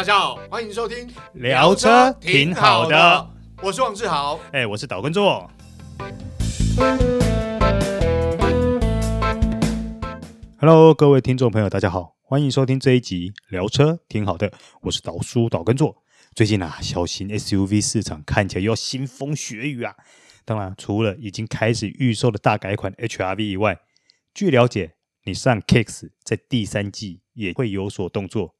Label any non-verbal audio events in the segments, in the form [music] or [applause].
大家好，欢迎收听聊车挺好的，我是王志豪，哎，我是岛根座。Hello，各位听众朋友，大家好，欢迎收听这一集聊车挺好的，我是岛叔岛根座。最近啊，小型 SUV 市场看起来又要腥风血雨啊。当然，除了已经开始预售的大改款 HR-V 以外，据了解，你上 Kicks 在第三季也会有所动作。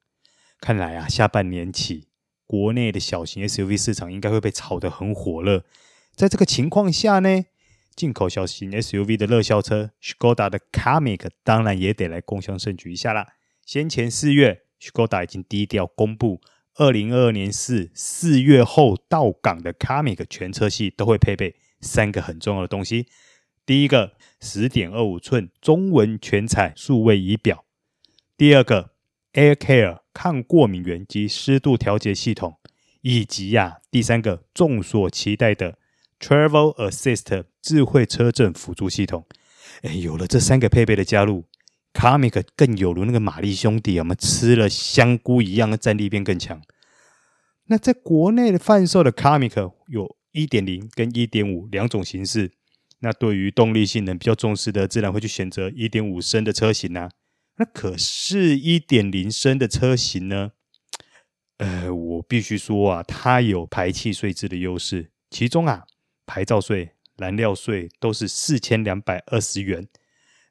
看来啊，下半年起，国内的小型 SUV 市场应该会被炒得很火热。在这个情况下呢，进口小型 SUV 的热销车 Skoda 的 c a m i c 当然也得来共襄盛举一下啦。先前四月，Skoda 已经低调公布，二零二二年四四月后到港的 c a m i c 全车系都会配备三个很重要的东西。第一个，十点二五寸中文全彩数位仪表；第二个，Air Care。抗过敏原及湿度调节系统，以及呀、啊，第三个众所期待的 Travel Assist 智慧车阵辅助系统。哎，有了这三个配备的加入，Comic 更有如那个马力兄弟，我们吃了香菇一样的战力变更强。那在国内的贩售的 Comic 有1.0跟1.5两种形式。那对于动力性能比较重视的，自然会去选择1.5升的车型啊。那可是一点零升的车型呢？呃，我必须说啊，它有排气税制的优势，其中啊，牌照税、燃料税都是四千两百二十元，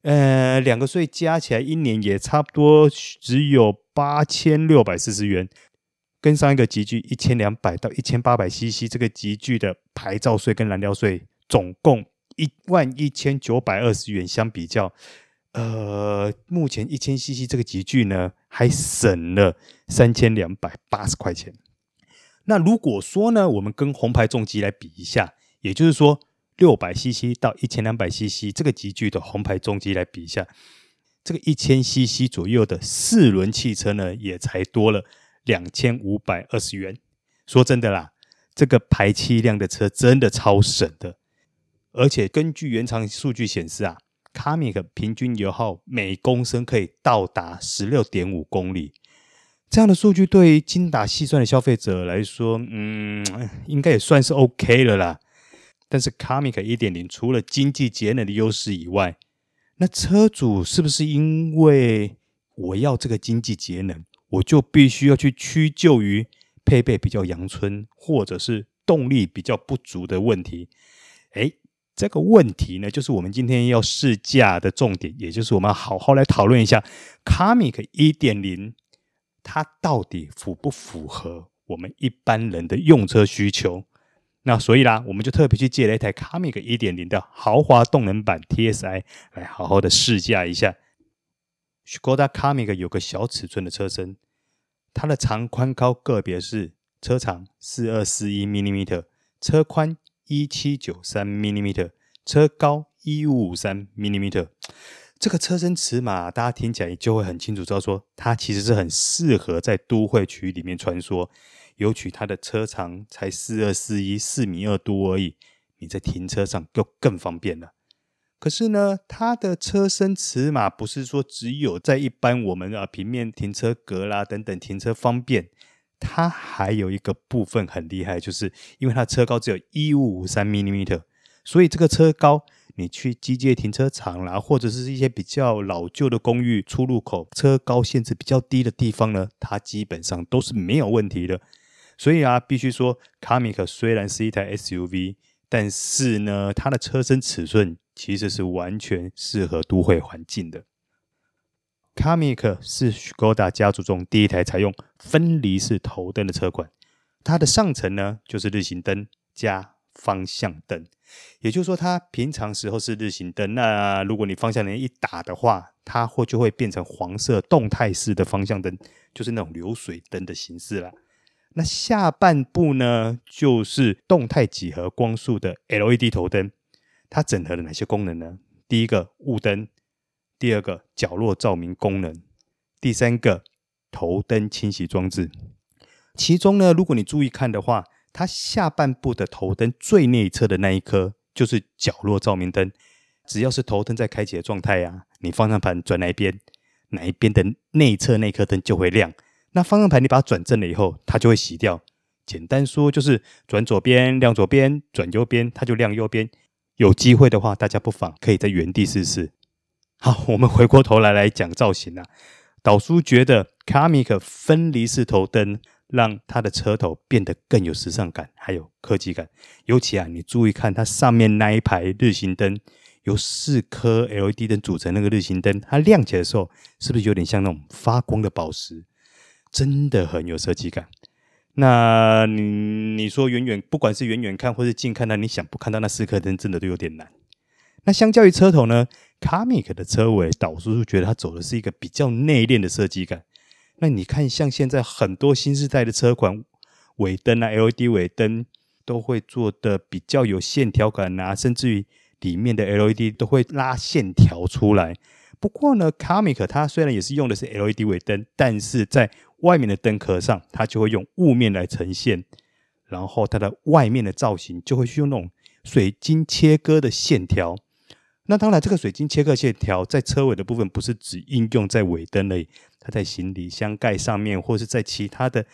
呃，两个税加起来一年也差不多只有八千六百四十元，跟上一个集聚一千两百到一千八百 CC 这个集聚的牌照税跟燃料税总共一万一千九百二十元相比较。呃，目前一千 CC 这个级距呢，还省了三千两百八十块钱。那如果说呢，我们跟红牌重机来比一下，也就是说六百 CC 到一千两百 CC 这个级距的红牌重机来比一下，这个一千 CC 左右的四轮汽车呢，也才多了两千五百二十元。说真的啦，这个排气量的车真的超省的，而且根据原厂数据显示啊。卡米克平均油耗每公升可以到达十六点五公里，这样的数据对于精打细算的消费者来说，嗯，应该也算是 OK 了啦。但是 Kamiq 一点零除了经济节能的优势以外，那车主是不是因为我要这个经济节能，我就必须要去屈就于配备比较阳春，或者是动力比较不足的问题？诶这个问题呢，就是我们今天要试驾的重点，也就是我们好好来讨论一下 Kamiq 1.0，它到底符不符合我们一般人的用车需求？那所以啦，我们就特别去借了一台 Kamiq 1.0的豪华动能版 TSI 来好好的试驾一下。Skoda Kamiq 有个小尺寸的车身，它的长宽高个别是车长四二四一 mm，车宽。一七九三 m i i m e t e r 车高一五五三 m i i m e t e r 这个车身尺码，大家听起来就会很清楚，知道说它其实是很适合在都会区里面穿梭。尤其它的车长才四二四一四米二多而已，你在停车上就更方便了。可是呢，它的车身尺码不是说只有在一般我们啊平面停车格啦等等停车方便。它还有一个部分很厉害，就是因为它车高只有一五五三 m m 所以这个车高，你去机械停车场啦，或者是一些比较老旧的公寓出入口，车高限制比较低的地方呢，它基本上都是没有问题的。所以啊，必须说卡米克虽然是一台 SUV，但是呢，它的车身尺寸其实是完全适合都会环境的。Kamiq 是 Skoda 家族中第一台采用分离式头灯的车款，它的上层呢就是日行灯加方向灯，也就是说它平常时候是日行灯，那如果你方向灯一打的话，它会就会变成黄色动态式的方向灯，就是那种流水灯的形式了。那下半部呢就是动态几何光束的 LED 头灯，它整合了哪些功能呢？第一个雾灯。第二个角落照明功能，第三个头灯清洗装置。其中呢，如果你注意看的话，它下半部的头灯最内侧的那一颗就是角落照明灯。只要是头灯在开启的状态啊，你方向盘转哪一边，哪一边的内侧那颗灯就会亮。那方向盘你把它转正了以后，它就会熄掉。简单说就是转左边亮左边，转右边它就亮右边。有机会的话，大家不妨可以在原地试试。好，我们回过头来来讲造型啊。导叔觉得 Kamiq 分离式头灯让它的车头变得更有时尚感，还有科技感。尤其啊，你注意看它上面那一排日行灯，由四颗 LED 灯组成那个日行灯，它亮起来的时候，是不是有点像那种发光的宝石？真的很有设计感。那你你说远远，不管是远远看或是近看，那你想不看到那四颗灯，真的都有点难。那相较于车头呢，Kamiq 的车尾，导叔叔觉得它走的是一个比较内敛的设计感。那你看，像现在很多新世代的车款，尾灯啊，LED 尾灯都会做的比较有线条感啊，甚至于里面的 LED 都会拉线条出来。不过呢，Kamiq 它虽然也是用的是 LED 尾灯，但是在外面的灯壳上，它就会用雾面来呈现，然后它的外面的造型就会去用那种水晶切割的线条。那当然，这个水晶切割线条在车尾的部分不是只应用在尾灯而已，它在行李箱盖上面，或是在其他的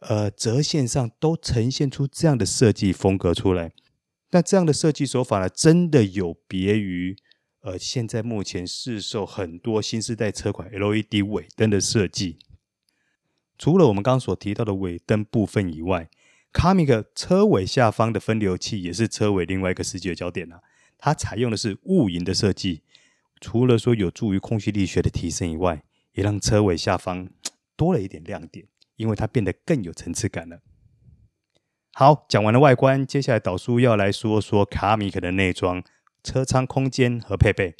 呃折线上，都呈现出这样的设计风格出来。那这样的设计手法呢，真的有别于。呃，现在目前市售很多新世代车款 LED 尾灯的设计，除了我们刚刚所提到的尾灯部分以外卡米克车尾下方的分流器也是车尾另外一个视觉焦点啊。它采用的是雾银的设计，除了说有助于空气力学的提升以外，也让车尾下方 [tsk] 多了一点亮点，因为它变得更有层次感了。好，讲完了外观，接下来导叔要来说说卡米克的内装。车舱空间和配备，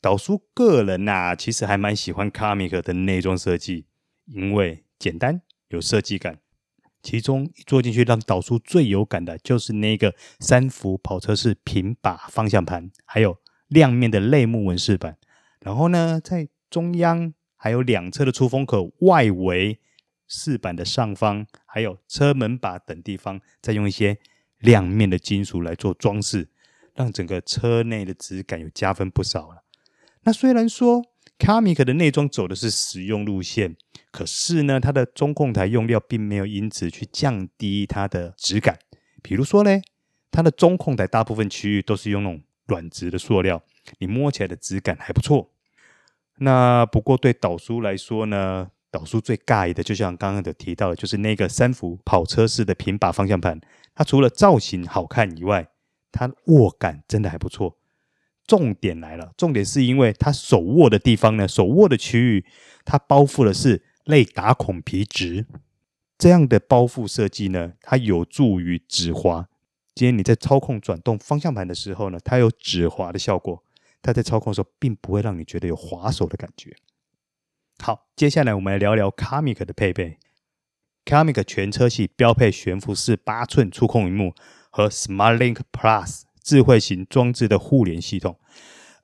导叔个人呐、其实还蛮喜欢卡米克的内装设计，因为简单有设计感。其中一坐进去让导叔最有感的就是那个三幅跑车式平把方向盘，还有亮面的类木纹饰板。然后呢，在中央还有两侧的出风口外围饰板的上方，还有车门把等地方，再用一些亮面的金属来做装饰。让整个车内的质感有加分不少了。那虽然说 Kamiq 的内装走的是实用路线，可是呢，它的中控台用料并没有因此去降低它的质感。比如说呢，它的中控台大部分区域都是用那种软质的塑料，你摸起来的质感还不错。那不过对导叔来说呢，导叔最尬意的，就像刚刚的提到的，就是那个三幅跑车式的平把方向盘，它除了造型好看以外，它握感真的还不错，重点来了，重点是因为它手握的地方呢，手握的区域，它包覆的是类打孔皮质，这样的包覆设计呢，它有助于止滑。今天你在操控转动方向盘的时候呢，它有止滑的效果，它在操控的时候并不会让你觉得有滑手的感觉。好，接下来我们来聊聊 Kamiq 的配备，Kamiq 全车系标配悬浮式八寸触控萤幕。和 SmartLink Plus 智慧型装置的互联系统，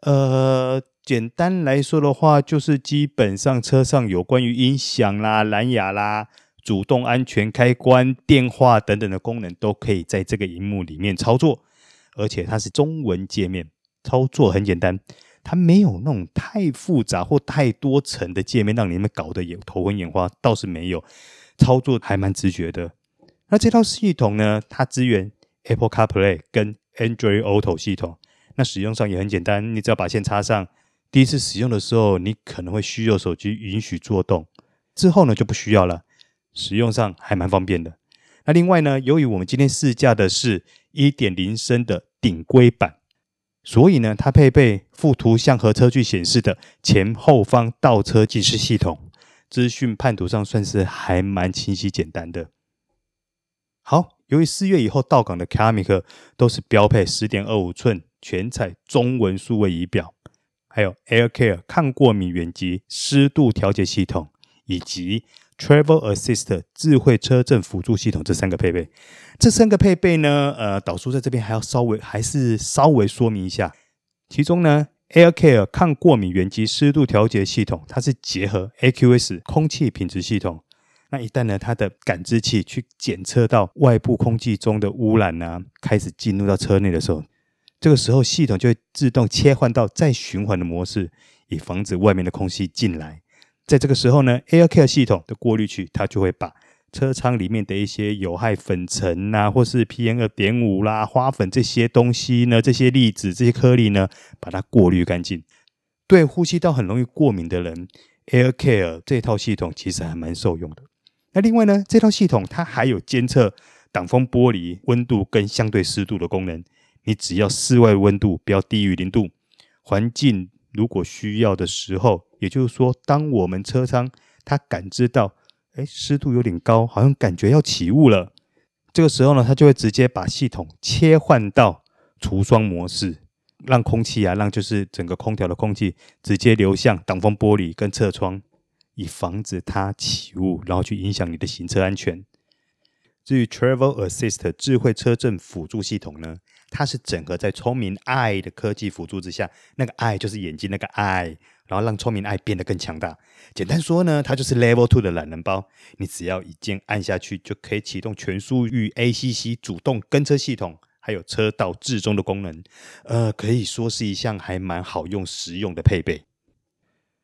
呃，简单来说的话，就是基本上车上有关于音响啦、蓝牙啦、主动安全开关、电话等等的功能，都可以在这个荧幕里面操作。而且它是中文界面，操作很简单，它没有那种太复杂或太多层的界面，让你们搞得也头昏眼花，倒是没有，操作还蛮直觉的。那这套系统呢，它支援。Apple CarPlay 跟 Android Auto 系统，那使用上也很简单，你只要把线插上，第一次使用的时候，你可能会需要手机允许作动，之后呢就不需要了，使用上还蛮方便的。那另外呢，由于我们今天试驾的是1.0升的顶规版，所以呢，它配备附图像和车距显示的前后方倒车计时系统，资讯判读上算是还蛮清晰简单的。好。由于四月以后到港的 Kamiq 都是标配十点二五寸全彩中文数位仪表，还有 AirCare 抗过敏远距湿度调节系统，以及 Travel Assist 智慧车阵辅助系统这三个配备。这三个配备呢，呃，导叔在这边还要稍微还是稍微说明一下。其中呢，AirCare 抗过敏远距湿度调节系统，它是结合 AQS 空气品质系统。那一旦呢，它的感知器去检测到外部空气中的污染啊，开始进入到车内的时候，这个时候系统就会自动切换到再循环的模式，以防止外面的空气进来，在这个时候呢，AirCare 系统的过滤器它就会把车舱里面的一些有害粉尘呐、啊，或是 PM 二点五啦、花粉这些东西呢，这些粒子、这些颗粒呢，把它过滤干净。对呼吸道很容易过敏的人，AirCare 这套系统其实还蛮受用的。那另外呢，这套系统它还有监测挡风玻璃温度跟相对湿度的功能。你只要室外温度不要低于零度，环境如果需要的时候，也就是说，当我们车舱它感知到，哎，湿度有点高，好像感觉要起雾了，这个时候呢，它就会直接把系统切换到除霜模式，让空气啊，让就是整个空调的空气直接流向挡风玻璃跟侧窗，以防止它起雾，然后去影响你的行车安全。至于 Travel Assist 智慧车阵辅助系统呢，它是整合在聪明 Eye 的科技辅助之下，那个 Eye 就是眼睛那个 Eye，然后让聪明 Eye 变得更强大。简单说呢，它就是 Level Two 的懒人包，你只要一键按下去，就可以启动全速域 ACC 主动跟车系统，还有车道置中的功能。呃，可以说是一项还蛮好用、实用的配备。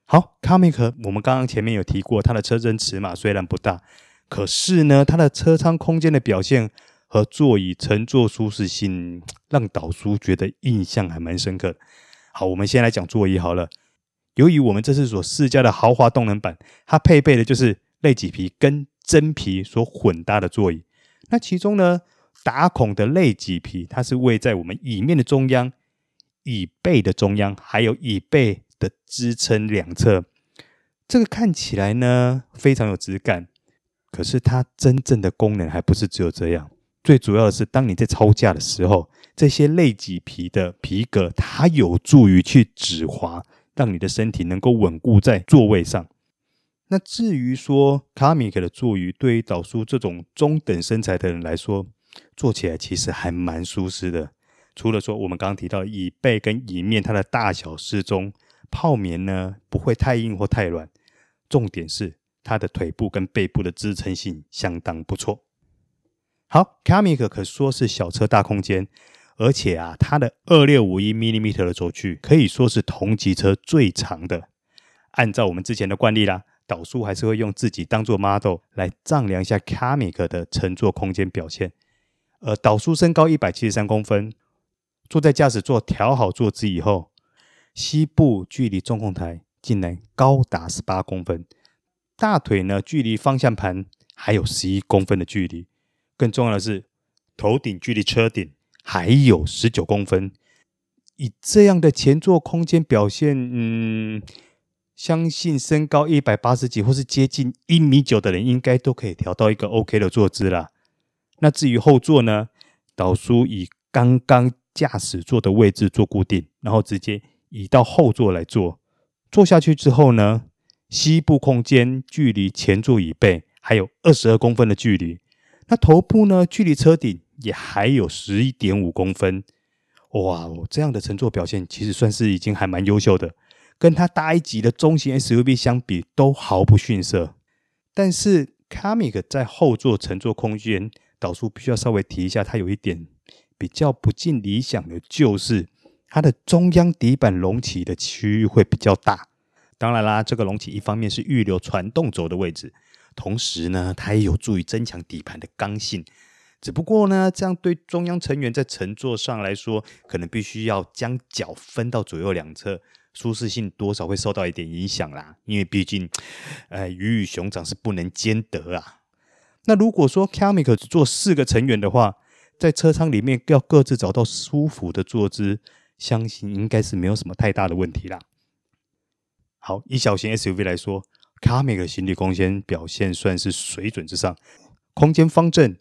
好，Comic，我们刚刚前面有提过，它的车身尺码虽然不大，可是呢，它的车舱空间的表现。和座椅乘坐舒适性，让导叔觉得印象还蛮深刻。好，我们先来讲座椅好了。由于我们这次所试驾的豪华动能版，它配备的就是类麂皮跟真皮所混搭的座椅。那其中呢，打孔的类麂皮，它是位在我们椅面的中央、椅背的中央，还有椅背的支撑两侧。这个看起来呢，非常有质感。可是它真正的功能还不是只有这样。最主要的是，当你在操架的时候，这些类麂皮的皮革，它有助于去止滑，让你的身体能够稳固在座位上。那至于说卡米克的座椅，对于导叔这种中等身材的人来说，坐起来其实还蛮舒适的。除了说我们刚刚提到椅背跟椅面它的大小适中，泡棉呢不会太硬或太软，重点是它的腿部跟背部的支撑性相当不错。好，Camick 可说是小车大空间，而且啊，它的二六五一 mm 的轴距可以说是同级车最长的。按照我们之前的惯例啦，导叔还是会用自己当做 model 来丈量一下 Camick 的乘坐空间表现。呃，导叔身高一百七十三公分，坐在驾驶座调好坐姿以后，膝部距离中控台竟然高达十八公分，大腿呢距离方向盘还有十一公分的距离。更重要的是，头顶距离车顶还有十九公分。以这样的前座空间表现，嗯，相信身高一百八十几或是接近一米九的人，应该都可以调到一个 OK 的坐姿啦。那至于后座呢，导叔以刚刚驾驶座的位置做固定，然后直接移到后座来坐。坐下去之后呢，膝部空间距离前座椅背还有二十二公分的距离。那头部呢，距离车顶也还有十一点五公分，哇哦，这样的乘坐表现其实算是已经还蛮优秀的，跟它大一级的中型 SUV 相比都毫不逊色。但是 c a m i c 在后座乘坐空间，导数必须要稍微提一下，它有一点比较不尽理想的就是它的中央底板隆起的区域会比较大。当然啦，这个隆起一方面是预留传动轴的位置。同时呢，它也有助于增强底盘的刚性。只不过呢，这样对中央成员在乘坐上来说，可能必须要将脚分到左右两侧，舒适性多少会受到一点影响啦。因为毕竟，呃，鱼与熊掌是不能兼得啊。那如果说 Carmack 只坐四个成员的话，在车舱里面要各自找到舒服的坐姿，相信应该是没有什么太大的问题啦。好，以小型 SUV 来说。Carmack 行李空间表现算是水准之上，空间方正，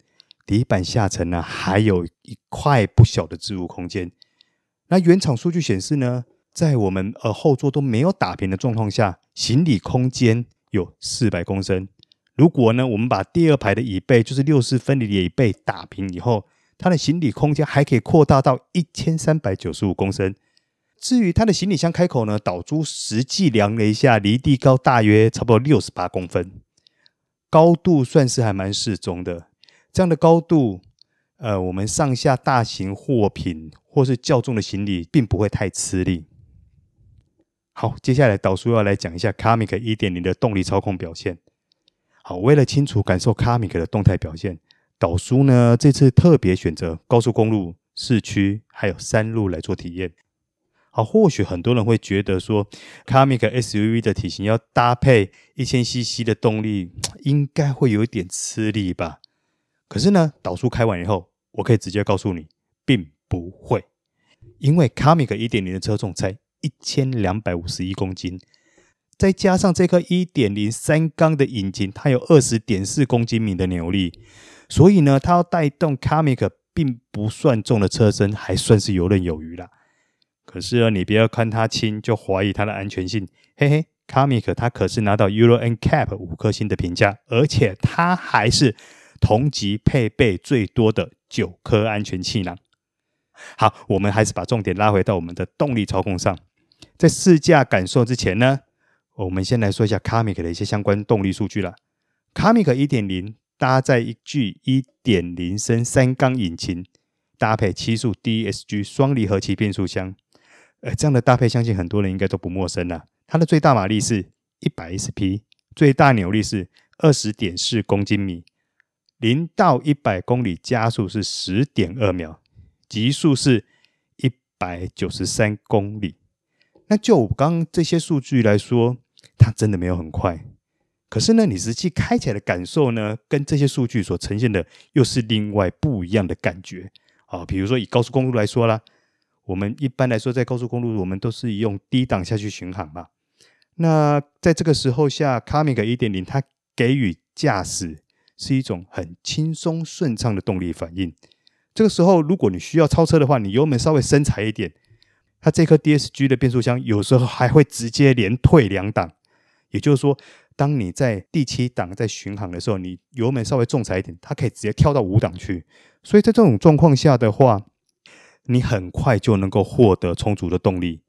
底板下层呢还有一块不小的置物空间。那原厂数据显示呢，在我们呃后座都没有打平的状况下，行李空间有四百公升。如果呢我们把第二排的椅背，就是六四分离的椅背打平以后，它的行李空间还可以扩大到一千三百九十五公升。至于它的行李箱开口呢，导珠实际量了一下，离地高大约差不多六十八公分，高度算是还蛮适中的。这样的高度，呃，我们上下大型货品或是较重的行李，并不会太吃力。好，接下来导叔要来讲一下 Kamiq 1.0的动力操控表现。好，为了清楚感受 Kamiq 的动态表现，导叔呢这次特别选择高速公路、市区还有山路来做体验。好，或许很多人会觉得说，Kamiq SUV 的体型要搭配一千 CC 的动力，[tsk] 应该会有一点吃力吧？可是呢，导叔开完以后，我可以直接告诉你，并不会，因为 Kamiq 1.0的车重才一千两百五十一公斤，再加上这颗1.0三缸的引擎，它有二十点四公斤米的扭力，所以呢，它要带动 Comic 并不算重的车身，还算是游刃有余啦。可是啊，你不要看它轻就怀疑它的安全性，嘿嘿，Comic 它可是拿到 Euro NCAP 五颗星的评价，而且它还是同级配备最多的九颗安全气囊。好，我们还是把重点拉回到我们的动力操控上。在试驾感受之前呢，我们先来说一下 Comic 的一些相关动力数据啦。Kamiq 1.0搭载一具1.0升三缸引擎，搭配七速 DSG 双离合器变速箱。呃，这样的搭配，相信很多人应该都不陌生了。它的最大马力是一百 SP，最大扭力是二十点四公斤米，零到一百公里加速是十点二秒，极速是一百九十三公里。那就我刚这些数据来说，它真的没有很快。可是呢，你实际开起来的感受呢，跟这些数据所呈现的又是另外不一样的感觉。啊，比如说以高速公路来说啦。我们一般来说，在高速公路，我们都是用低档下去巡航嘛。那在这个时候下，Kamiq 1.0它给予驾驶是一种很轻松顺畅的动力反应。这个时候，如果你需要超车的话，你油门稍微深踩一点，它这颗 DSG 的变速箱有时候还会直接连退两档。也就是说，当你在第七档在巡航的时候，你油门稍微重踩一点，它可以直接跳到五档去。所以在这种状况下的话，你很快就能够获得充足的动力。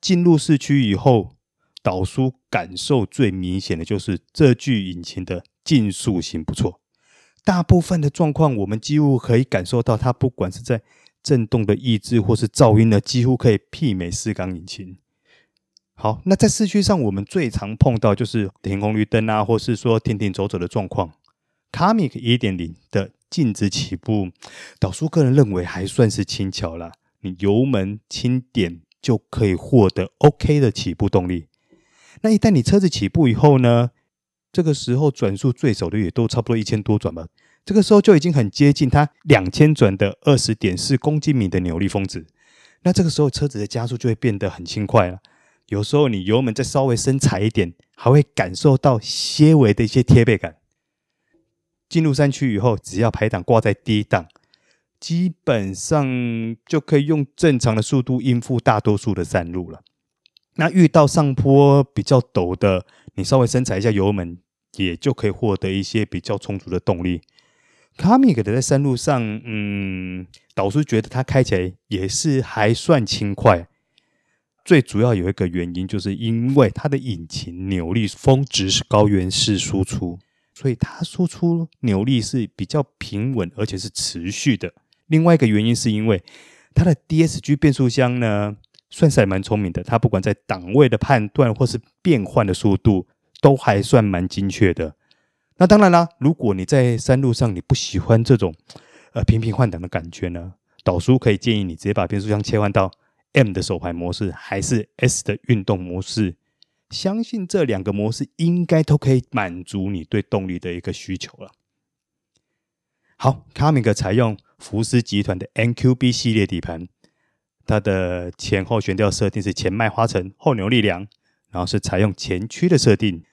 进入市区以后，导叔感受最明显的就是这具引擎的竞速性不错。大部分的状况，我们几乎可以感受到它，不管是在震动的抑制或是噪音呢，几乎可以媲美四缸引擎。好，那在市区上，我们最常碰到就是停红绿灯啊，或是说停停走走的状况。Kamiq 1.0的静止起步，导叔个人认为还算是轻巧啦。你油门轻点就可以获得 OK 的起步动力。那一旦你车子起步以后呢，这个时候转速最少的也都差不多一千多转吧。这个时候就已经很接近它两千转的二十点四公斤米的扭力峰值。那这个时候车子的加速就会变得很轻快了。有时候你油门再稍微深踩一点，还会感受到些微的一些贴背感。进入山区以后，只要排档挂在低档，基本上就可以用正常的速度应付大多数的山路了。那遇到上坡比较陡的，你稍微深踩一下油门，也就可以获得一些比较充足的动力。卡米克的在山路上，嗯，导师觉得它开起来也是还算轻快。最主要有一个原因，就是因为它的引擎扭力峰值是高原式输出。所以它输出扭力是比较平稳，而且是持续的。另外一个原因是因为它的 DSG 变速箱呢，算是还蛮聪明的。它不管在档位的判断或是变换的速度，都还算蛮精确的。那当然啦，如果你在山路上你不喜欢这种呃频频换挡的感觉呢，导叔可以建议你直接把变速箱切换到 M 的手排模式，还是 S 的运动模式。相信这两个模式应该都可以满足你对动力的一个需求了。好，Kamiq 采用福斯集团的 NQB 系列底盘，它的前后悬吊设定是前麦花臣，后扭力梁，然后是采用前驱的设定。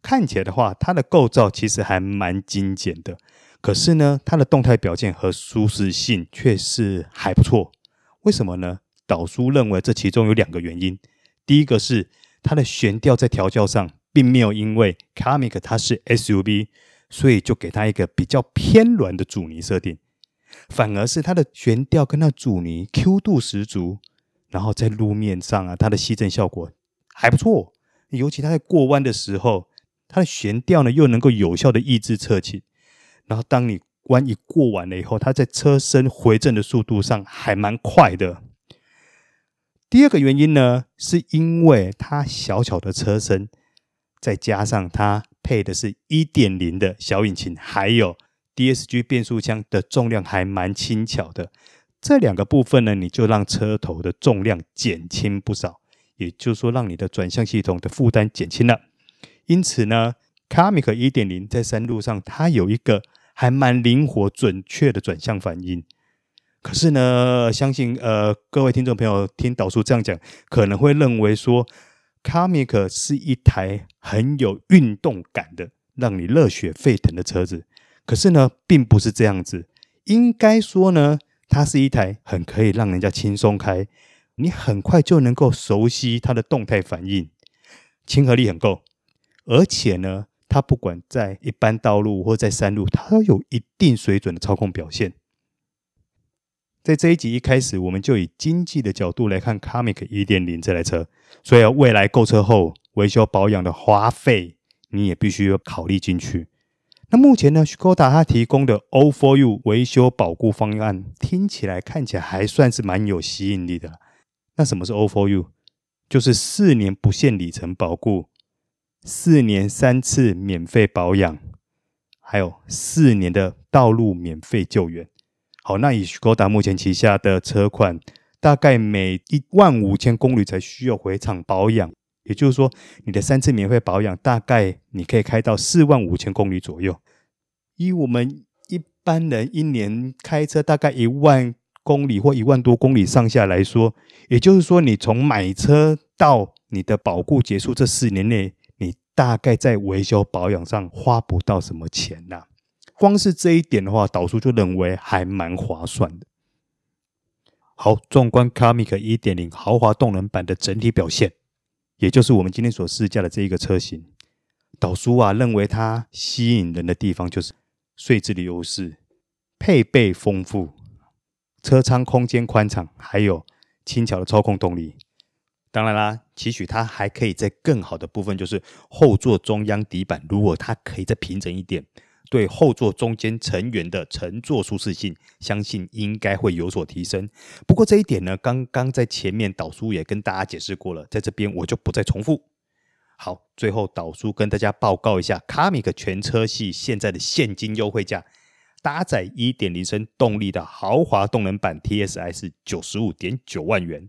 看起来的话，它的构造其实还蛮精简的，可是呢，它的动态表现和舒适性却是还不错。为什么呢？导叔认为这其中有两个原因，第一个是。它的悬吊在调教上，并没有因为 Kamiq 它是 SUV，所以就给它一个比较偏软的阻尼设定，反而是它的悬吊跟它阻尼 Q 度十足，然后在路面上啊，它的吸震效果还不错，尤其它在过弯的时候，它的悬吊呢又能够有效的抑制侧倾，然后当你弯一过完了以后，它在车身回正的速度上还蛮快的。第二个原因呢，是因为它小巧的车身，再加上它配的是一点零的小引擎，还有 DSG 变速箱的重量还蛮轻巧的。这两个部分呢，你就让车头的重量减轻不少，也就是说，让你的转向系统的负担减轻了。因此呢，Comic 1.0在山路上它有一个还蛮灵活准确的转向反应。可是呢，相信呃各位听众朋友听导叔这样讲，可能会认为说，Comic 是一台很有运动感的，让你热血沸腾的车子。可是呢，并不是这样子。应该说呢，它是一台很可以让人家轻松开，你很快就能够熟悉它的动态反应，亲和力很够。而且呢，它不管在一般道路或在山路，它都有一定水准的操控表现。在这一集一开始，我们就以经济的角度来看 Kamiq 1.0这台车，所以未来购车后维修保养的花费，你也必须要考虑进去。那目前呢，Škoda 它提供的 O for You 维修保固方案，听起来看起来还算是蛮有吸引力的。那什么是 O for You？就是四年不限里程保固，四年三次免费保养，还有四年的道路免费救援。好，那以 Škoda 目前旗下的车款，大概每一万五千公里才需要回厂保养，也就是说，你的三次免费保养，大概你可以开到四万五千公里左右。以我们一般人一年开车大概一万公里或一万多公里上下来说，也就是说，你从买车到你的保固结束这四年内，你大概在维修保养上花不到什么钱呐、光是这一点的话，导叔就认为还蛮划算的。好，纵观 Kamiq 1.0豪华动能版的整体表现，也就是我们今天所试驾的这一个车型，导叔啊认为它吸引人的地方就是税制的优势、配备丰富、车舱空间宽敞，还有轻巧的操控动力。当然啦，期许它还可以在更好的部分，就是后座中央底板，如果它可以再平整一点。对后座中间成员的乘坐舒适性，相信应该会有所提升。不过这一点呢，刚刚在前面导叔也跟大家解释过了，在这边我就不再重复。好，最后导叔跟大家报告一下，Kamiq 全车系现在的现金优惠价，搭载1.0升动力的豪华动能版 TSI 是九十五点九万元，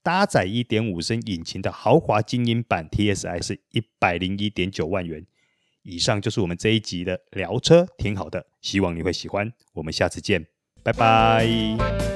搭载1.5升引擎的豪华精英版 TSI 是一百零一点九万元。以上就是我们这一集的聊车，挺好的，希望你会喜欢。我们下次见，拜拜。